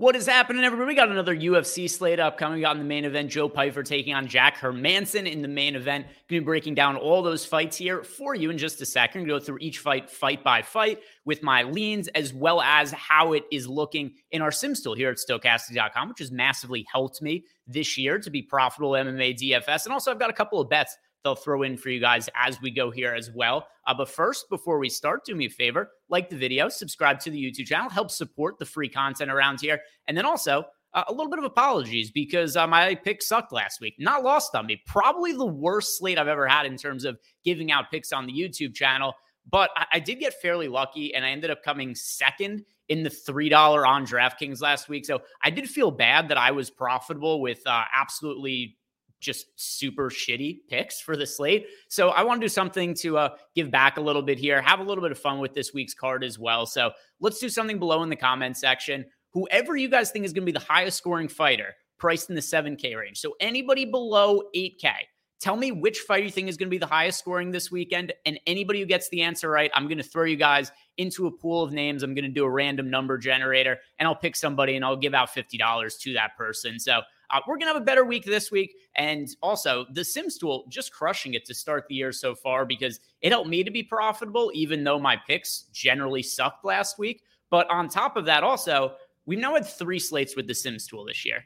What is happening, everybody? We got another UFC slate upcoming. We got in the main event Joe Pyfer taking on Jack Hermansson in the main event. Going to be breaking down all those fights here for you in just a second. Go through each fight, fight by fight, with my leans, as well as how it is looking in our sim tool here at Stokastic.com, which has massively helped me this year to be profitable MMA DFS. And also, I've got a couple of bets they'll throw in for you guys as we go here as well. Uh, but first, before we start, do me a favor like the video, subscribe to the YouTube channel, help support the free content around here. And then also, uh, a little bit of apologies because uh, my pick sucked last week. Not lost on me. Probably the worst slate I've ever had in terms of giving out picks on the YouTube channel. But I, I did get fairly lucky and I ended up coming second in the $3 on DraftKings last week. So I did feel bad that I was profitable with uh, absolutely just super shitty picks for the slate. So I want to do something to uh, give back a little bit here, have a little bit of fun with this week's card as well. So let's do something below in the comment section. Whoever you guys think is going to be the highest scoring fighter, priced in the 7K range. So anybody below 8K, tell me which fight you think is going to be the highest scoring this weekend. And anybody who gets the answer right, I'm going to throw you guys into a pool of names. I'm going to do a random number generator and I'll pick somebody and I'll give out $50 to that person. So uh, we're going to have a better week this week. And also, the Sims tool just crushing it to start the year so far because it helped me to be profitable, even though my picks generally sucked last week. But on top of that, also, we've now had three slates with the Sims tool this year.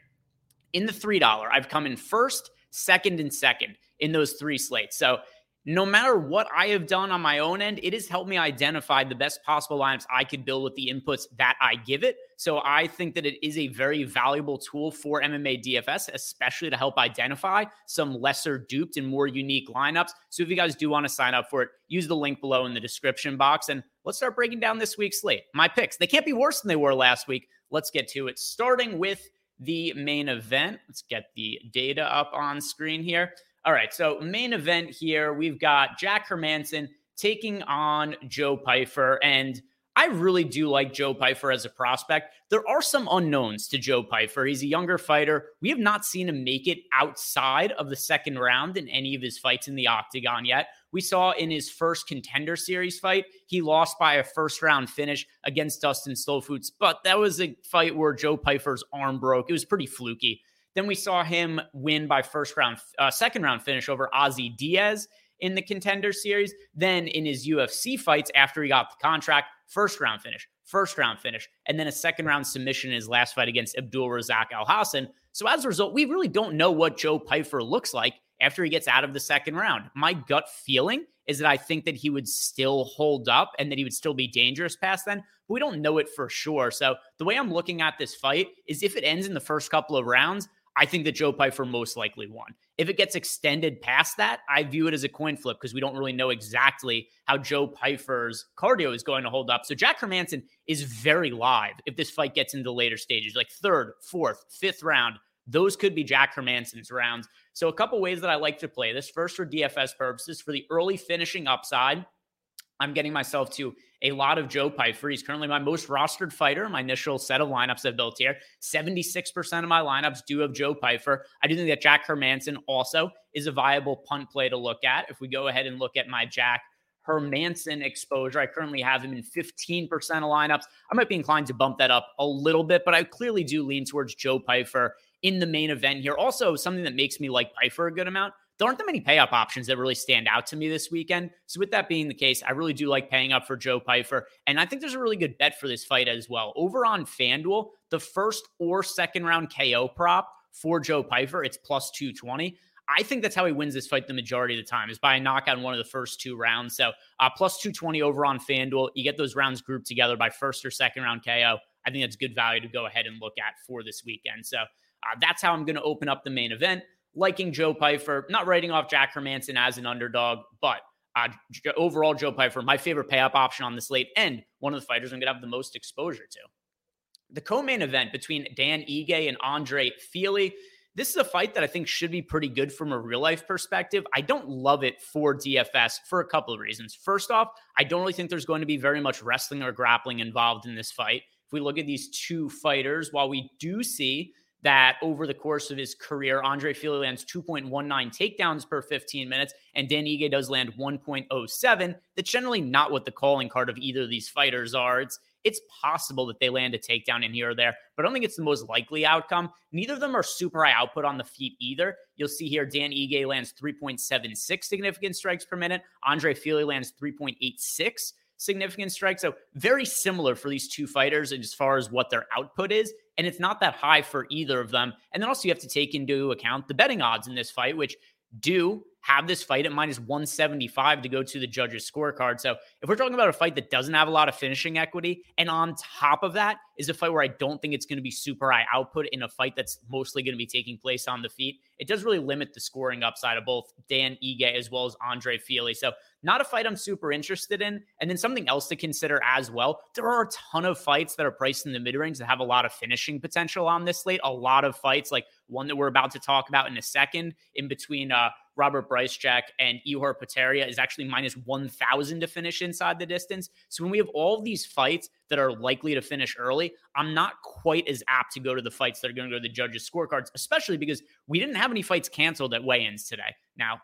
In the $3, I've come in first, second, and second in those three slates. So no matter what I have done on my own end, it has helped me identify the best possible lineups I could build with the inputs that I give it. So I think that it is a very valuable tool for MMA DFS, especially to help identify some lesser duped and more unique lineups. So if you guys do want to sign up for it, use the link below in the description box and let's start breaking down this week's slate. My picks, they can't be worse than they were last week. Let's get to it, starting with the main event. Let's get the data up on screen here. All right, so main event here, we've got Jack Hermansson taking on Joe Pyfer. And I really do like Joe Pyfer as a prospect. There are some unknowns to Joe Pyfer. He's a younger fighter. We have not seen him make it outside of the second round in any of his fights in the octagon yet. We saw in his first contender series fight, he lost by a first round finish against Dustin Stoltzfus, but that was a fight where Joe Pyfer's arm broke. It was pretty fluky. Then we saw him win by first round, uh, second round finish over Ozzy Diaz in the contender series. Then in his UFC fights after he got the contract, first round finish, first round finish, and then a second round submission in his last fight against Abdul Razak Al Hassan. So as a result, we really don't know what Joe Pyfer looks like after he gets out of the second round. My gut feeling is that I think that he would still hold up and that he would still be dangerous past then, but we don't know it for sure. So the way I'm looking at this fight is if it ends in the first couple of rounds, I think that Joe Pyfer most likely won. If it gets extended past that, I view it as a coin flip because we don't really know exactly how Joe Pyfer's cardio is going to hold up. So Jack Hermansson is very live if this fight gets into later stages, like third, fourth, fifth round. Those could be Jack Hermansson's rounds. So a couple ways that I like to play this. First, for DFS purposes, for the early finishing upside, I'm getting myself to a lot of Joe Pyfer. He's currently my most rostered fighter. My initial set of lineups I've built here. 76% of my lineups do have Joe Pyfer. I do think that Jack Hermansson also is a viable punt play to look at. If we go ahead and look at my Jack Hermansson exposure, I currently have him in 15% of lineups. I might be inclined to bump that up a little bit, but I clearly do lean towards Joe Pyfer in the main event here. Also, something that makes me like Pyfer a good amount there aren't that many pay up options that really stand out to me this weekend. So, with that being the case, I really do like paying up for Joe Pyfer. And I think there's a really good bet for this fight as well. Over on FanDuel, the first or second round KO prop for Joe Pyfer, it's plus 220. I think that's how he wins this fight the majority of the time is by a knockout in one of the first two rounds. So, uh, plus 220 over on FanDuel. You get those rounds grouped together by first or second round KO. I think that's good value to go ahead and look at for this weekend. So, uh, that's how I'm going to open up the main event liking Joe Pyfer, not writing off Jack Hermansson as an underdog, but uh, overall, Joe Pyfer, my favorite pay up option on the slate, and one of the fighters I'm going to have the most exposure to. The co-main event between Dan Ige and Andre Fili. This is a fight that I think should be pretty good from a real life perspective. I don't love it for DFS for a couple of reasons. First off, I don't really think there's going to be very much wrestling or grappling involved in this fight. If we look at these two fighters, while we do see that over the course of his career, Andre Fili lands 2.19 takedowns per 15 minutes, and Dan Ige does land 1.07. That's generally not what the calling card of either of these fighters are. It's it's possible that they land a takedown in here or there, but I don't think it's the most likely outcome. Neither of them are super high output on the feet either. You'll see here Dan Ige lands 3.76 significant strikes per minute. Andre Fili lands 3.86 significant strikes. So very similar for these two fighters as far as what their output is. And it's not that high for either of them. And then also you have to take into account the betting odds in this fight, which do have this fight at minus 175 to go to the judges' scorecard. So if we're talking about a fight that doesn't have a lot of finishing equity, and on top of that is a fight where I don't think it's going to be super high output in a fight that's mostly going to be taking place on the feet, it does really limit the scoring upside of both Dan Ige as well as Andre Fili. So not a fight I'm super interested in. And then something else to consider as well. There are a ton of fights that are priced in the mid range that have a lot of finishing potential on this slate. A lot of fights, like one that we're about to talk about in a second, in between uh, Robert Bryczek and Ihor Potieria is actually minus 1,000 to finish inside the distance. So when we have all these fights that are likely to finish early, I'm not quite as apt to go to the fights that are going to go to the judges' scorecards, especially because we didn't have any fights canceled at weigh ins today. Now,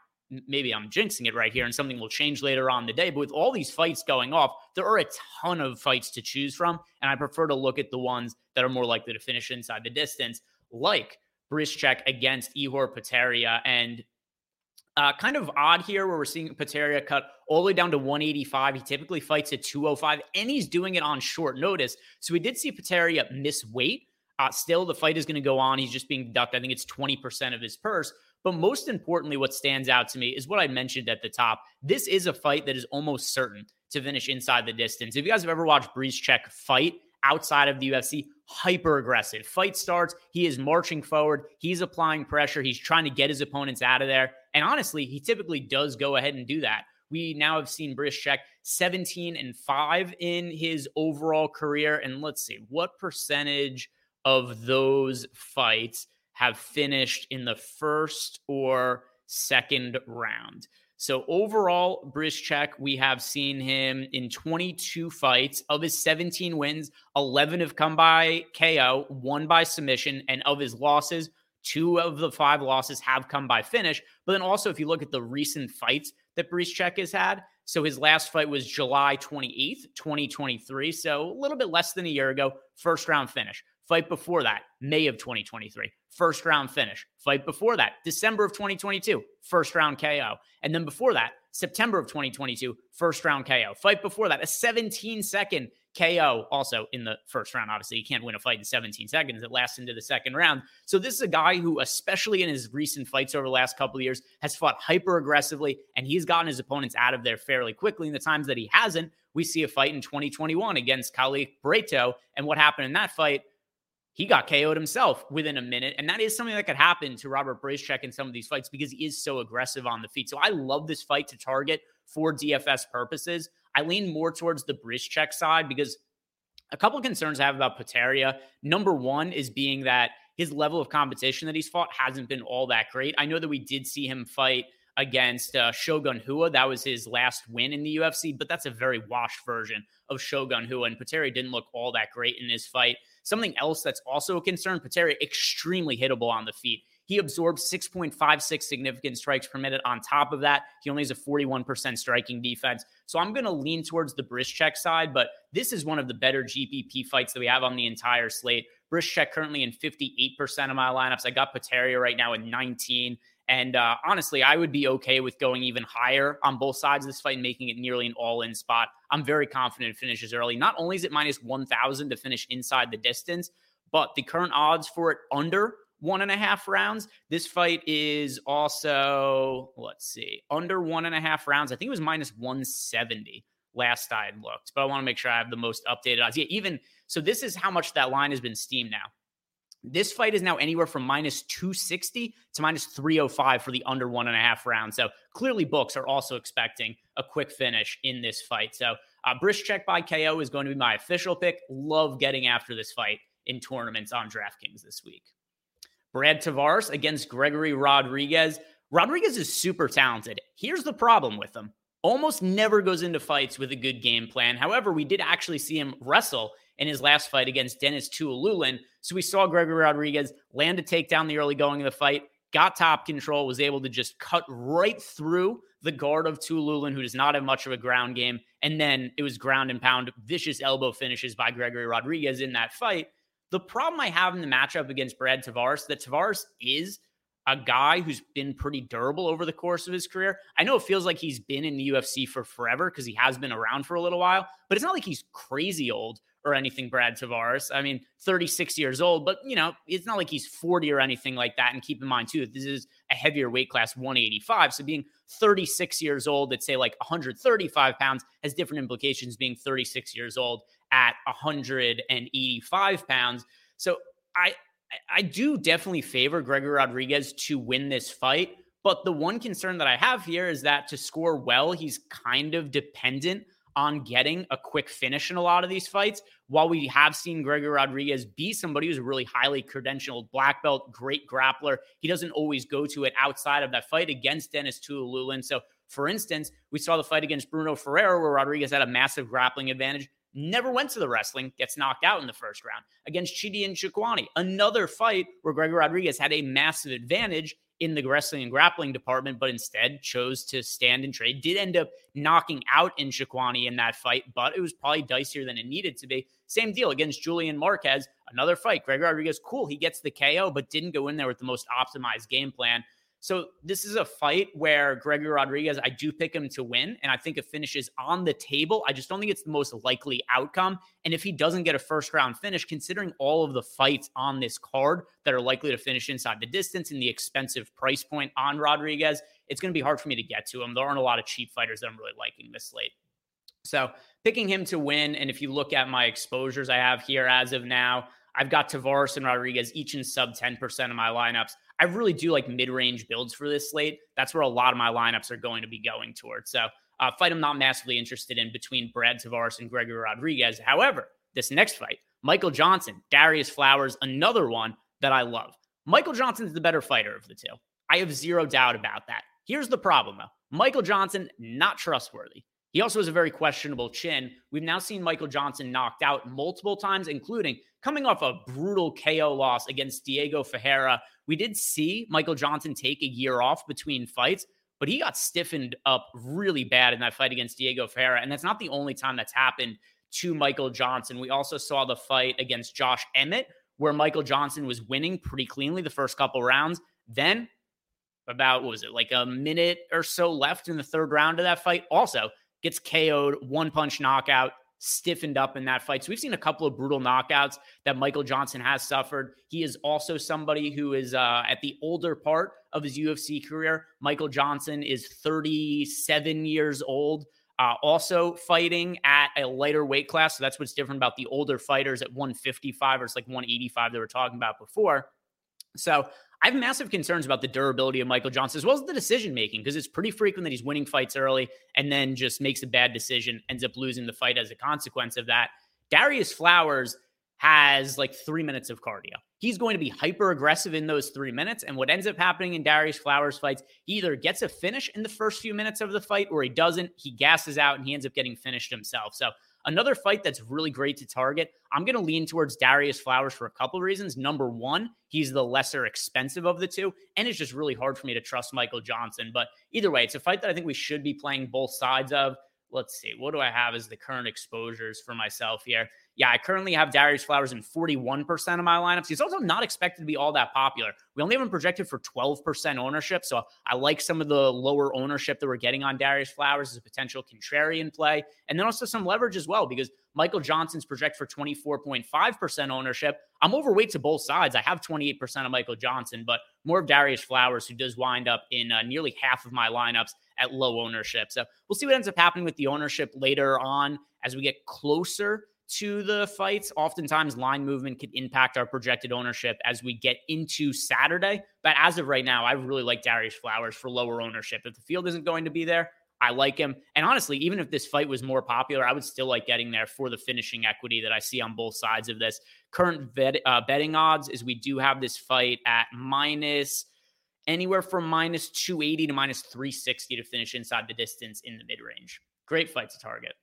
maybe I'm jinxing it right here and something will change later on the day. But with all these fights going off, there are a ton of fights to choose from. And I prefer to look at the ones that are more likely to finish inside the distance, like Bryczek against Ihor Potieria. And uh, kind of odd here where we're seeing Potieria cut all the way down to 185. He typically fights at 205, and he's doing it on short notice. So we did see Potieria miss weight. Uh, still, the fight is going to go on. He's just being deducted. I think it's 20% of his purse. But most importantly, what stands out to me is what I mentioned at the top. This is a fight that is almost certain to finish inside the distance. If you guys have ever watched Bryczek fight outside of the UFC, hyper aggressive. Fight starts, he is marching forward, he's applying pressure, he's trying to get his opponents out of there. And honestly, he typically does go ahead and do that. We now have seen Bryczek 17 and 5 in his overall career. And let's see, what percentage of those fights have finished in the first or second round. So overall, Bryczek, we have seen him in 22 fights. Of his 17 wins, 11 have come by KO, one by submission, and of his losses, two of the five losses have come by finish. But then also, if you look at the recent fights that Bryczek has had, so his last fight was July 28th, 2023. So a little bit less than a year ago, first round finish. Fight before that, May of 2023, first round finish. Fight before that, December of 2022, first round KO. And then before that, September of 2022, first round KO. Fight before that, a 17 second KO also in the first round. Obviously, you can't win a fight in 17 seconds. It lasts into the second round. So, this is a guy who, especially in his recent fights over the last couple of years, has fought hyper aggressively and he's gotten his opponents out of there fairly quickly. In the times that he hasn't, we see a fight in 2021 against Khalid Brito. And what happened in that fight? He got KO'd himself within a minute. And that is something that could happen to Robert Bryczek in some of these fights because he is so aggressive on the feet. So I love this fight to target for DFS purposes. I lean more towards the Bryczek side because a couple of concerns I have about Potieria. Number one is being that his level of competition that he's fought hasn't been all that great. I know that we did see him fight against uh, Shogun Rua. That was his last win in the UFC, but that's a very washed version of Shogun Rua. And Potieria didn't look all that great in his fight. Something else that's also a concern, Potieria extremely hittable on the feet. He absorbs 6.56 significant strikes per minute. On top of that, he only has a 41% striking defense. So I'm going to lean towards the Bryczek side, but this is one of the better GPP fights that we have on the entire slate. Bryczek currently in 58% of my lineups. I got Potieria right now in 19. And uh, honestly, I would be okay with going even higher on both sides of this fight and making it nearly an all in spot. I'm very confident it finishes early. Not only is it minus 1,000 to finish inside the distance, but the current odds for it under one and a half rounds. This fight is also, let's see, under one and a half rounds. I think it was minus 170 last I looked, but I want to make sure I have the most updated odds. Yeah, even so, this is how much that line has been steamed now. This fight is now anywhere from minus 260 to minus 305 for the under one and a half round. So clearly, books are also expecting a quick finish in this fight. So uh, Bryczek by KO is going to be my official pick. Love getting after this fight in tournaments on DraftKings this week. Brad Tavares against Gregory Rodrigues. Rodrigues is super talented. Here's the problem with him almost never goes into fights with a good game plan. However, we did actually see him wrestle in his last fight against Dennis Tiuliulin. So we saw Gregory Rodrigues land a takedown the early going of the fight, got top control, was able to just cut right through the guard of Tiuliulin, who does not have much of a ground game. And then it was ground and pound, vicious elbow finishes by Gregory Rodrigues in that fight. The problem I have in the matchup against Brad Tavares that Tavares is a guy who's been pretty durable over the course of his career. I know it feels like he's been in the UFC for forever because he has been around for a little while, but it's not like he's crazy old or anything, Brad Tavares. I mean, 36 years old, but you know, it's not like he's 40 or anything like that. And keep in mind, too, this is a heavier weight class, 185. So being 36 years old at say like 135 pounds has different implications being 36 years old at 185 pounds. So I I do definitely favor Gregory Rodrigues to win this fight. But the one concern that I have here is that to score well, he's kind of dependent on getting a quick finish in a lot of these fights. While we have seen Gregory Rodrigues be somebody who's a really highly credentialed black belt, great grappler, he doesn't always go to it outside of that fight against Dennis Tiuliulin. So, for instance, we saw the fight against Bruno Ferreira where Rodrigues had a massive grappling advantage never went to the wrestling, gets knocked out in the first round against Chidi Njokuani. Another fight where Gregor Rodrigues had a massive advantage in the wrestling and grappling department, but instead chose to stand and trade. Did end up knocking out Njokuani in that fight, but it was probably dicier than it needed to be. Same deal against Julian Marquez, another fight. Gregor Rodrigues, cool, he gets the KO, but didn't go in there with the most optimized game plan. So this is a fight where Gregory Rodrigues, I do pick him to win, and I think a finish is on the table. I just don't think it's the most likely outcome. And if he doesn't get a first round finish, considering all of the fights on this card that are likely to finish inside the distance and the expensive price point on Rodrigues, it's going to be hard for me to get to him. There aren't a lot of cheap fighters that I'm really liking this slate. So picking him to win, and if you look at my exposures I have here as of now, I've got Tavares and Rodrigues each in sub 10% of my lineups. I really do like mid range builds for this slate. That's where a lot of my lineups are going to be going towards. So, uh, fight I'm not massively interested in between Brad Tavares and Gregory Rodrigues. However, this next fight, Michael Johnson, Darrius Flowers, another one that I love. Michael Johnson's the better fighter of the two. I have zero doubt about that. Here's the problem though Michael Johnson, not trustworthy. He also has a very questionable chin. We've now seen Michael Johnson knocked out multiple times, including coming off a brutal KO loss against Diego Ferreira. We did see Michael Johnson take a year off between fights, but he got stiffened up really bad in that fight against Diego Ferreira. And that's not the only time that's happened to Michael Johnson. We also saw the fight against Josh Emmett, where Michael Johnson was winning pretty cleanly the first couple rounds. Then, about what was it, like a minute or so left in the third round of that fight, also gets KO'd, one punch knockout, stiffened up in that fight. So we've seen a couple of brutal knockouts that Michael Johnson has suffered. He is also somebody who is uh, at the older part of his UFC career. Michael Johnson is 37 years old. Uh, also fighting at a lighter weight class. So that's what's different about the older fighters at 155 versus like 185 that we are talking about before. So I have massive concerns about the durability of Michael Johnson as well as the decision making because it's pretty frequent that he's winning fights early and then just makes a bad decision, ends up losing the fight as a consequence of that. Darrius Flowers has like three minutes of cardio. He's going to be hyper aggressive in those three minutes. And what ends up happening in Darrius Flowers fights, he either gets a finish in the first few minutes of the fight or he doesn't. He gasses out and he ends up getting finished himself. So Another fight that's really great to target, I'm going to lean towards Darrius Flowers for a couple of reasons. Number one, he's the lesser expensive of the two, and it's just really hard for me to trust Michael Johnson. But either way, it's a fight that I think we should be playing both sides of. Let's see, what do I have as the current exposures for myself here? Yeah, I currently have Darrius Flowers in 41% of my lineups. He's also not expected to be all that popular. We only have him projected for 12% ownership. So I like some of the lower ownership that we're getting on Darrius Flowers as a potential contrarian play. And then also some leverage as well, because Michael Johnson's project for 24.5% ownership. I'm overweight to both sides. I have 28% of Michael Johnson, but more of Darrius Flowers, who does wind up in uh, nearly half of my lineups at low ownership. So we'll see what ends up happening with the ownership later on as we get closer to the fights. Oftentimes, line movement could impact our projected ownership as we get into Saturday. But as of right now, I really like Darrius Flowers for lower ownership. If the field isn't going to be there, I like him. And honestly, even if this fight was more popular, I would still like getting there for the finishing equity that I see on both sides of this. Current bet, uh, betting odds is we do have this fight at minus anywhere from minus 280 to minus 360 to finish inside the distance in the mid range. Great fight to target.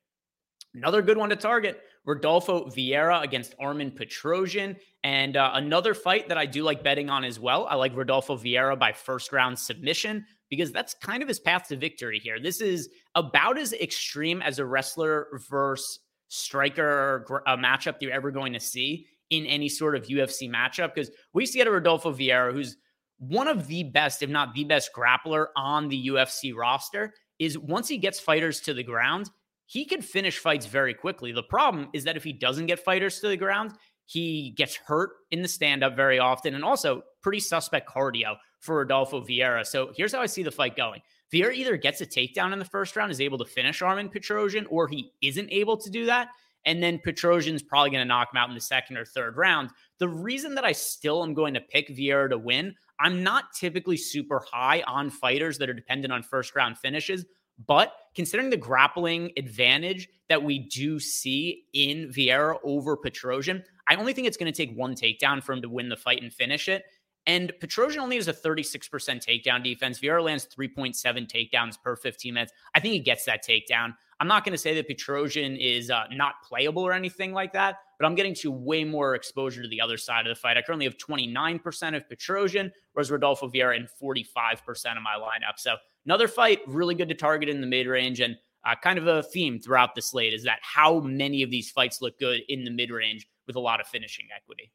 Another good one to target Rodolfo Vieira against Armin Petrosyan. And uh, another fight that I do like betting on as well. I like Rodolfo Vieira by first round submission because that's kind of his path to victory here. This is about as extreme as a wrestler versus striker a matchup you're ever going to see in any sort of UFC matchup because we see get a Rodolfo Vieira, who's one of the best, if not the best grappler on the UFC roster, is once he gets fighters to the ground, he can finish fights very quickly. The problem is that if he doesn't get fighters to the ground, he gets hurt in the stand up very often and also pretty suspect cardio for Rodolfo Vieira. So here's how I see the fight going. Vieira either gets a takedown in the first round, is able to finish Armin Petrosyan, or he isn't able to do that. And then Petrosyan's probably going to knock him out in the second or third round. The reason that I still am going to pick Vieira to win, I'm not typically super high on fighters that are dependent on first round finishes. But considering the grappling advantage that we do see in Vieira over Petrosyan, I only think it's going to take one takedown for him to win the fight and finish it. And Petrosyan only has a 36% takedown defense. Vieira lands 3.7 takedowns per 15 minutes. I think he gets that takedown. I'm not going to say that Petrosyan is uh, not playable or anything like that, but I'm getting to way more exposure to the other side of the fight. I currently have 29% of Petrosyan, whereas Rodolfo Vieira in 45% of my lineup. So another fight, really good to target in the mid range. And uh, kind of a theme throughout the slate is that how many of these fights look good in the mid range with a lot of finishing equity.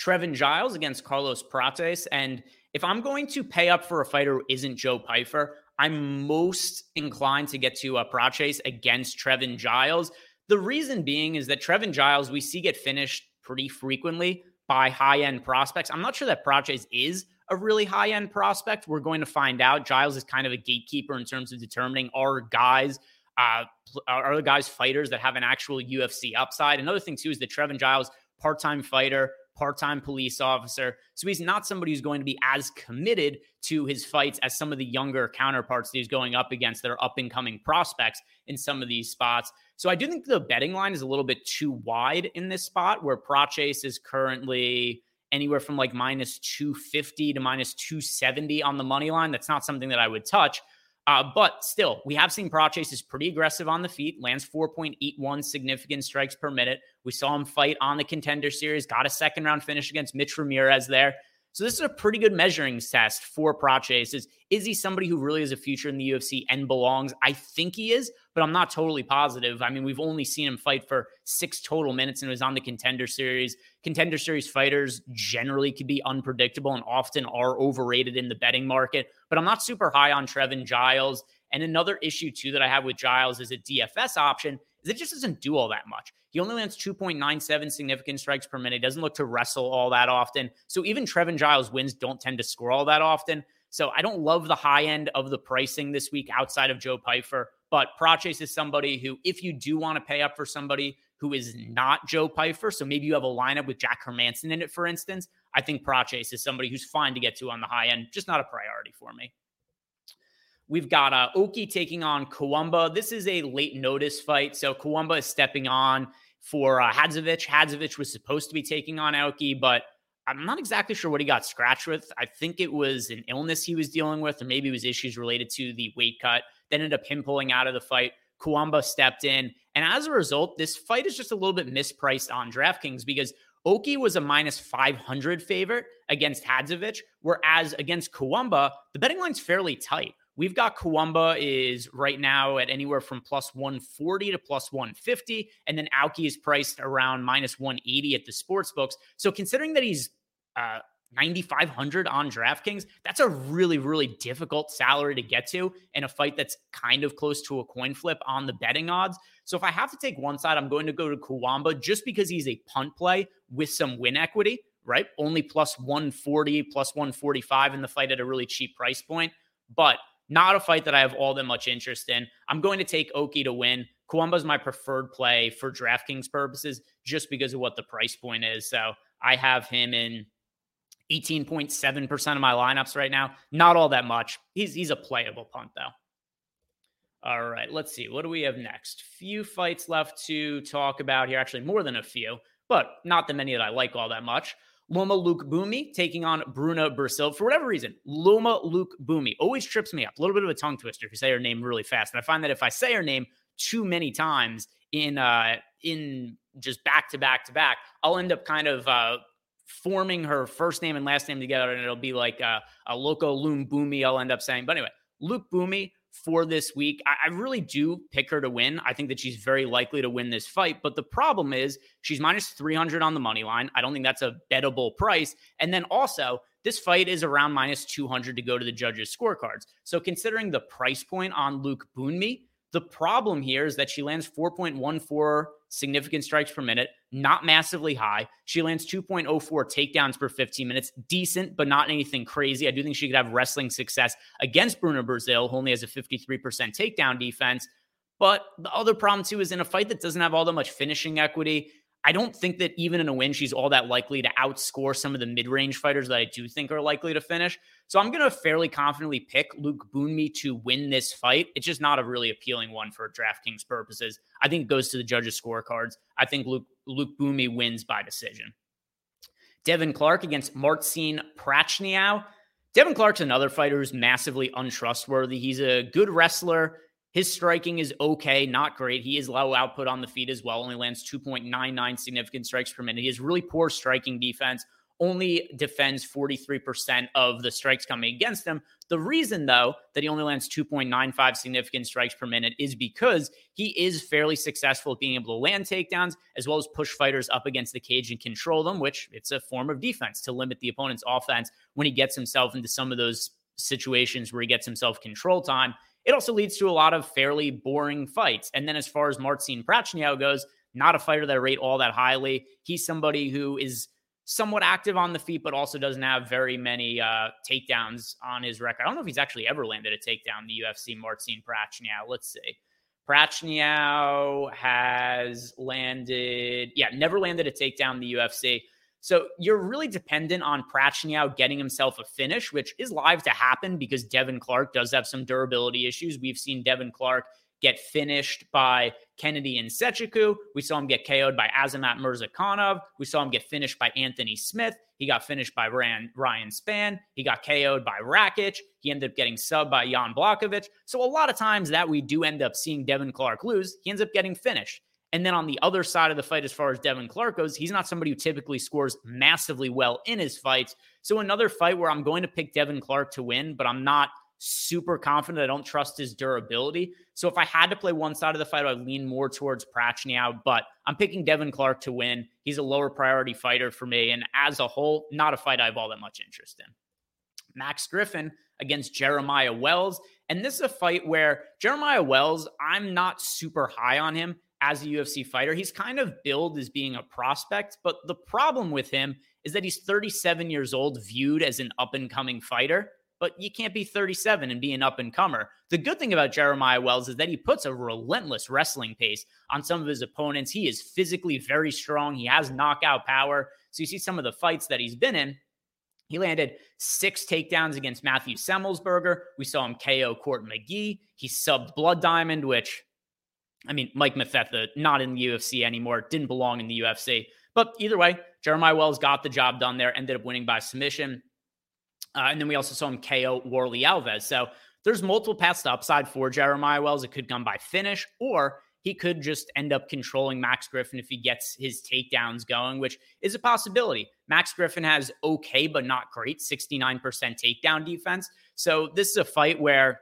Trevin Giles against Carlos Prates. And if I'm going to pay up for a fighter who isn't Joe Pyfer, I'm most inclined to get to a Prates against Trevin Giles. The reason being is that Trevin Giles, we see get finished pretty frequently by high end prospects. I'm not sure that Prates is a really high end prospect. We're going to find out. Giles is kind of a gatekeeper in terms of determining are guys. Uh, are the guys fighters that have an actual UFC upside? Another thing too is that Trevin Giles, part-time fighter, part-time police officer. So he's not somebody who's going to be as committed to his fights as some of the younger counterparts that he's going up against that are up and coming prospects in some of these spots. So I do think the betting line is a little bit too wide in this spot where Prates is currently anywhere from like minus 250 to minus 270 on the money line. That's not something that I would touch. Uh, but still, we have seen Prates is pretty aggressive on the feet, lands 4.81 significant strikes per minute. We saw him fight on the contender series, got a second round finish against Mitch Ramirez there. So this is a pretty good measuring test for Prates. Is is he somebody who really has a future in the UFC and belongs? I think he is, but I'm not totally positive. I mean, we've only seen him fight for six total minutes and it was on the contender series. Contender series fighters generally can be unpredictable and often are overrated in the betting market. But I'm not super high on Trevin Giles. And another issue too that I have with Giles is a DFS option is it just doesn't do all that much. He only lands 2.97 significant strikes per minute. Doesn't look to wrestle all that often. So even Trevin Giles wins don't tend to score all that often. So I don't love the high end of the pricing this week outside of Joe Pyfer. But Prates is somebody who, if you do want to pay up for somebody who is not Joe Pyfer, so maybe you have a lineup with Jack Hermansson in it, for instance, I think Prates is somebody who's fine to get to on the high end, just not a priority for me. We've got uh, Oki taking on Kawumba. This is a late notice fight. So Kawumba is stepping on for uh, Hadzovic. Hadzovic was supposed to be taking on Aoki, but I'm not exactly sure what he got scratched with. I think it was an illness he was dealing with, or maybe it was issues related to the weight cut. That ended up him pulling out of the fight. Kawumba stepped in. And as a result, this fight is just a little bit mispriced on DraftKings because Oki was a minus 500 favorite against Hadzovic, whereas against Kawumba, the betting line's fairly tight. We've got Kawumba is right now at anywhere from plus 140 to plus 150. And then Aoki is priced around minus 180 at the sports books. So considering that he's uh, 9,500 on DraftKings, that's a really, really difficult salary to get to in a fight that's kind of close to a coin flip on the betting odds. So if I have to take one side, I'm going to go to Kawumba just because he's a punt play with some win equity, right? Only plus 140, plus 145 in the fight at a really cheap price point. But not a fight that I have all that much interest in. I'm going to take Oki to win. Kawumba is my preferred play for DraftKings purposes just because of what the price point is. So I have him in 18.7% of my lineups right now. Not all that much. He's he's a playable punt though. All right, let's see. What do we have next? Few fights left to talk about here. Actually, more than a few, but not the many that I like all that much. Loma Lookboonmee taking on Bruna Brasil. For whatever reason, Loma Luke Boomy always trips me up. A little bit of a tongue twister if you say her name really fast. And I find that if I say her name too many times in uh in just back to back to back, I'll end up kind of uh forming her first name and last name together, and it'll be like uh, a Loco Loom Boomy. I'll end up saying, but anyway, Lookboonmee for this week. I, I, really do pick her to win. I think that she's very likely to win this fight. But the problem is she's minus 300 on the money line. I don't think that's a bettable price. And then also, this fight is around minus 200 to go to the judges' scorecards. So considering the price point on Lookboonmee, the problem here is that she lands 4.14 significant strikes per minute, not massively high. She lands 2.04 takedowns per 15 minutes, decent, but not anything crazy. I do think she could have wrestling success against Bruna Brasil, who only has a 53% takedown defense. But the other problem, too, is in a fight that doesn't have all that much finishing equity, I don't think that even in a win, she's all that likely to outscore some of the mid range fighters that I do think are likely to finish. So I'm going to fairly confidently pick Lookboonmee to win this fight. It's just not a really appealing one for DraftKings purposes. I think goes to the judges' scorecards. I think Luke, Lookboonmee wins by decision. Devin Clark against Marcin Prachnio. Devin Clark's another fighter who's massively untrustworthy. He's a good wrestler. His striking is okay, not great. He is low output on the feet as well, only lands 2.99 significant strikes per minute. He has really poor striking defense, only defends 43% of the strikes coming against him. The reason, though, that he only lands 2.95 significant strikes per minute is because he is fairly successful at being able to land takedowns as well as push fighters up against the cage and control them, which it's a form of defense to limit the opponent's offense when he gets himself into some of those situations where he gets himself control time. It also leads to a lot of fairly boring fights. And then as far as Marcin Prachnio goes, not a fighter that I rate all that highly. He's somebody who is somewhat active on the feet, but also doesn't have very many uh, takedowns on his record. I don't know if he's actually ever landed a takedown in the UFC, Marcin Prachnio. Let's see. Prachnio has landed, yeah, never landed a takedown in the UFC. So you're really dependent on Prachnio getting himself a finish, which is live to happen because Devin Clark does have some durability issues. We've seen Devin Clark get finished by Kennedy Nzechukwu. We saw him get KO'd by Azamat Murzakanov. We saw him get finished by Anthony Smith. He got finished by Ryan, Ryan Spann. He got KO'd by Rakic. He ended up getting subbed by Jan Blachowicz. So a lot of times that we do end up seeing Devin Clark lose, he ends up getting finished. And then on the other side of the fight, as far as Devin Clark goes, he's not somebody who typically scores massively well in his fights. So another fight where I'm going to pick Devin Clark to win, but I'm not super confident. I don't trust his durability. So if I had to play one side of the fight, I'd lean more towards Prachnio, but I'm picking Devin Clark to win. He's a lower priority fighter for me. And as a whole, not a fight I have all that much interest in. Max Griffin against Jeremiah Wells. And this is a fight where Jeremiah Wells, I'm not super high on him as a UFC fighter. He's kind of billed as being a prospect, but the problem with him is that he's 37 years old, viewed as an up and coming fighter. But you can't be 37 and be an up and comer. The good thing about Jeremiah Wells is that he puts a relentless wrestling pace on some of his opponents. He is physically very strong. He has knockout power. So you see some of the fights that he's been in. He landed six takedowns against Matthew Semelsberger. We saw him KO Court McGee. He subbed Blood Diamond, which I mean, Mike Mathetha, not in the UFC anymore, didn't belong in the UFC. But either way, Jeremiah Wells got the job done there, ended up winning by submission. Uh, and then we also saw him KO Warlley Alves. So there's multiple paths to upside for Jeremiah Wells. It could come by finish, or he could just end up controlling Max Griffin if he gets his takedowns going, which is a possibility. Max Griffin has okay, but not great 69% takedown defense. So this is a fight where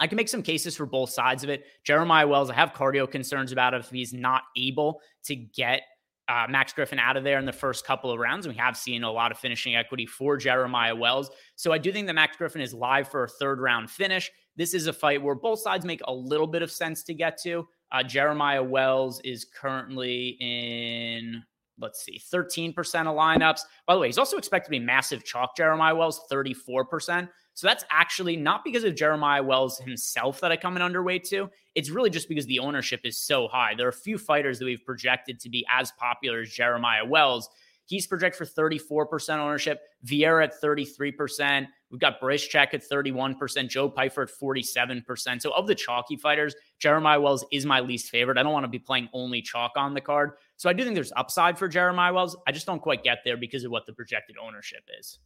I can make some cases for both sides of it. Jeremiah Wells, I have cardio concerns about if he's not able to get uh, Max Griffin out of there in the first couple of rounds. We have seen a lot of finishing equity for Jeremiah Wells. So I do think that Max Griffin is live for a third round finish. This is a fight where both sides make a little bit of sense to get to. Uh, Jeremiah Wells is currently in let's see, 13% of lineups. By the way, he's also expected to be massive chalk Jeremiah Wells, 34%. So that's actually not because of Jeremiah Wells himself that I come in underweight to. It's really just because the ownership is so high. There are a few fighters that we've projected to be as popular as Jeremiah Wells. He's projected for 34% ownership. Vieira at 33%. We've got Bryczek at 31%, Joe Pyfer at 47%. So of the chalky fighters, Jeremiah Wells is my least favorite. I don't want to be playing only chalk on the card. So I do think there's upside for Jeremiah Wells. I just don't quite get there because of what the projected ownership is.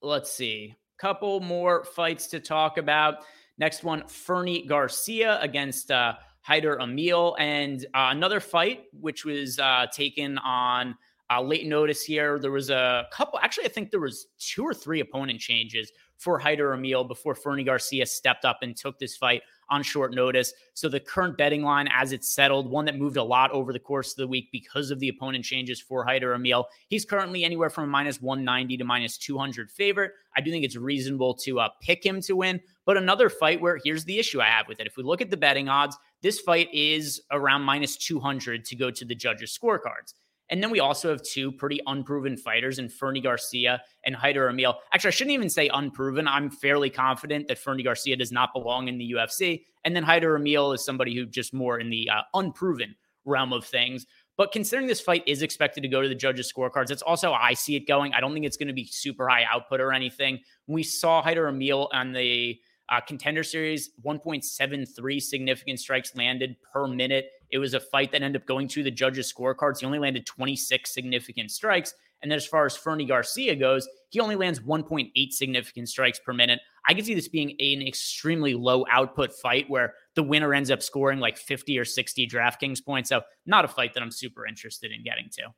Let's see. Couple more fights to talk about. Next one, Fernie Garcia against uh, Hyder Amil, and uh, another fight which was uh, taken on uh, late notice here. There was a couple. Actually, I think there was two or three opponent changes for Hyder Amil before Fernie Garcia stepped up and took this fight on short notice. So the current betting line, as it's settled, one that moved a lot over the course of the week because of the opponent changes for Hyder Amil. He's currently anywhere from minus 190 to minus 200 favorite. I do think it's reasonable to uh, pick him to win. But another fight where here's the issue I have with it. If we look at the betting odds, this fight is around minus 200 to go to the judges' scorecards. And then we also have two pretty unproven fighters in Fernie Garcia and Hyder Amil. Actually, I shouldn't even say unproven. I'm fairly confident that Fernie Garcia does not belong in the UFC. And then Hyder Amil is somebody who just more in the uh, unproven realm of things. But considering this fight is expected to go to the judges' scorecards, that's also I see it going. I don't think it's going to be super high output or anything. We saw Hyder Amil on the uh, contender series, 1.73 significant strikes landed per minute. It was a fight that ended up going to the judges' scorecards. He only landed 26 significant strikes. And then as far as Fernie Garcia goes, he only lands 1.8 significant strikes per minute. I can see this being an extremely low output fight where the winner ends up scoring like 50 or 60 DraftKings points. So, not a fight that I'm super interested in getting to.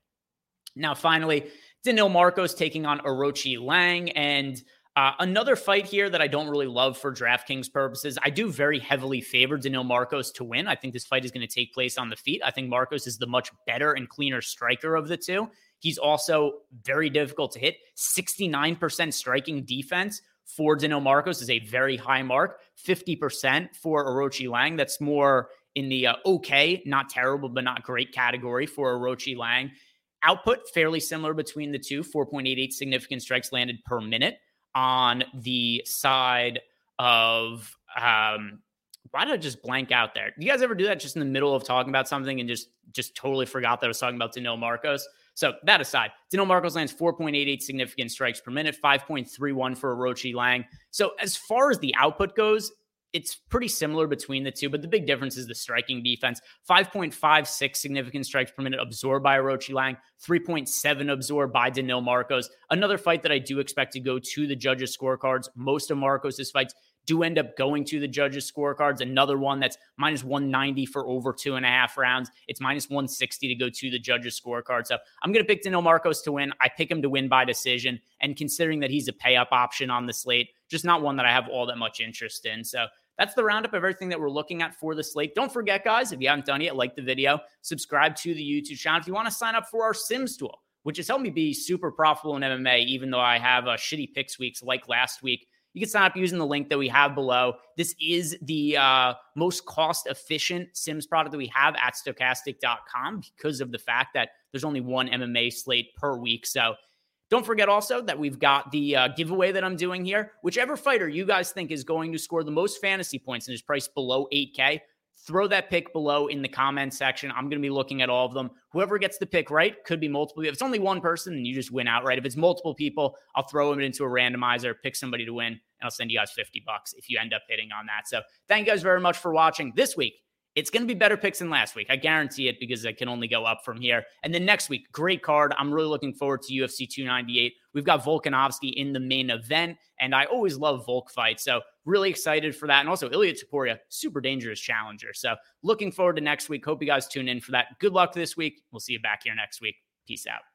Now, finally, Daniel Marcos taking on Aoriqileng. And uh, another fight here that I don't really love for DraftKings purposes. I do very heavily favor Daniel Marcos to win. I think this fight is going to take place on the feet. I think Marcos is the much better and cleaner striker of the two. He's also very difficult to hit. 69% striking defense for Daniel Marcos is a very high mark. 50% for Aoriqileng. That's more in the uh, okay, not terrible, but not great category for Aoriqileng. Output fairly similar between the two 4.88 significant strikes landed per minute on the side of um, why did I just blank out there? Do you guys ever do that just in the middle of talking about something and just just totally forgot that I was talking about Daniel Marcos? So that aside, Daniel Marcos lands 4.88 significant strikes per minute, 5.31 for Aoriqileng. So as far as the output goes, it's pretty similar between the two, but the big difference is the striking defense. 5.56 significant strikes per minute absorbed by Aoriqileng, 3.7 absorbed by Daniel Marcos. Another fight that I do expect to go to the judges' scorecards. Most of Marcos's fights do end up going to the judges' scorecards. Another one that's minus 190 for over two and a half rounds. It's minus 160 to go to the judges' scorecard. So I'm going to pick Daniel Marcos to win. I pick him to win by decision. And considering that he's a pay up option on the slate, just not one that I have all that much interest in. So that's the roundup of everything that we're looking at for the slate. Don't forget, guys, if you haven't done it yet, like the video, subscribe to the YouTube channel. If you want to sign up for our Sims tool, which has helped me be super profitable in MMA, even though I have a shitty picks weeks like last week. You can sign up using the link that we have below. This is the uh, most cost efficient Sims product that we have at stokastic.com because of the fact that there's only one MMA slate per week. So don't forget also that we've got the uh, giveaway that I'm doing here. Whichever fighter you guys think is going to score the most fantasy points and is priced below 8K, throw that pick below in the comment section. I'm going to be looking at all of them. Whoever gets the pick right could be multiple. If it's only one person, then you just win outright. If it's multiple people, I'll throw them into a randomizer, pick somebody to win, and I'll send you guys 50 bucks if you end up hitting on that. So thank you guys very much for watching this week. It's going to be better picks than last week. I guarantee it because I can only go up from here. And then next week, great card. I'm really looking forward to UFC 298. We've got Volkanovski in the main event, and I always love Volk fights. So really excited for that. And also Ilia Topuria, super dangerous challenger. So looking forward to next week. Hope you guys tune in for that. Good luck this week. We'll see you back here next week. Peace out.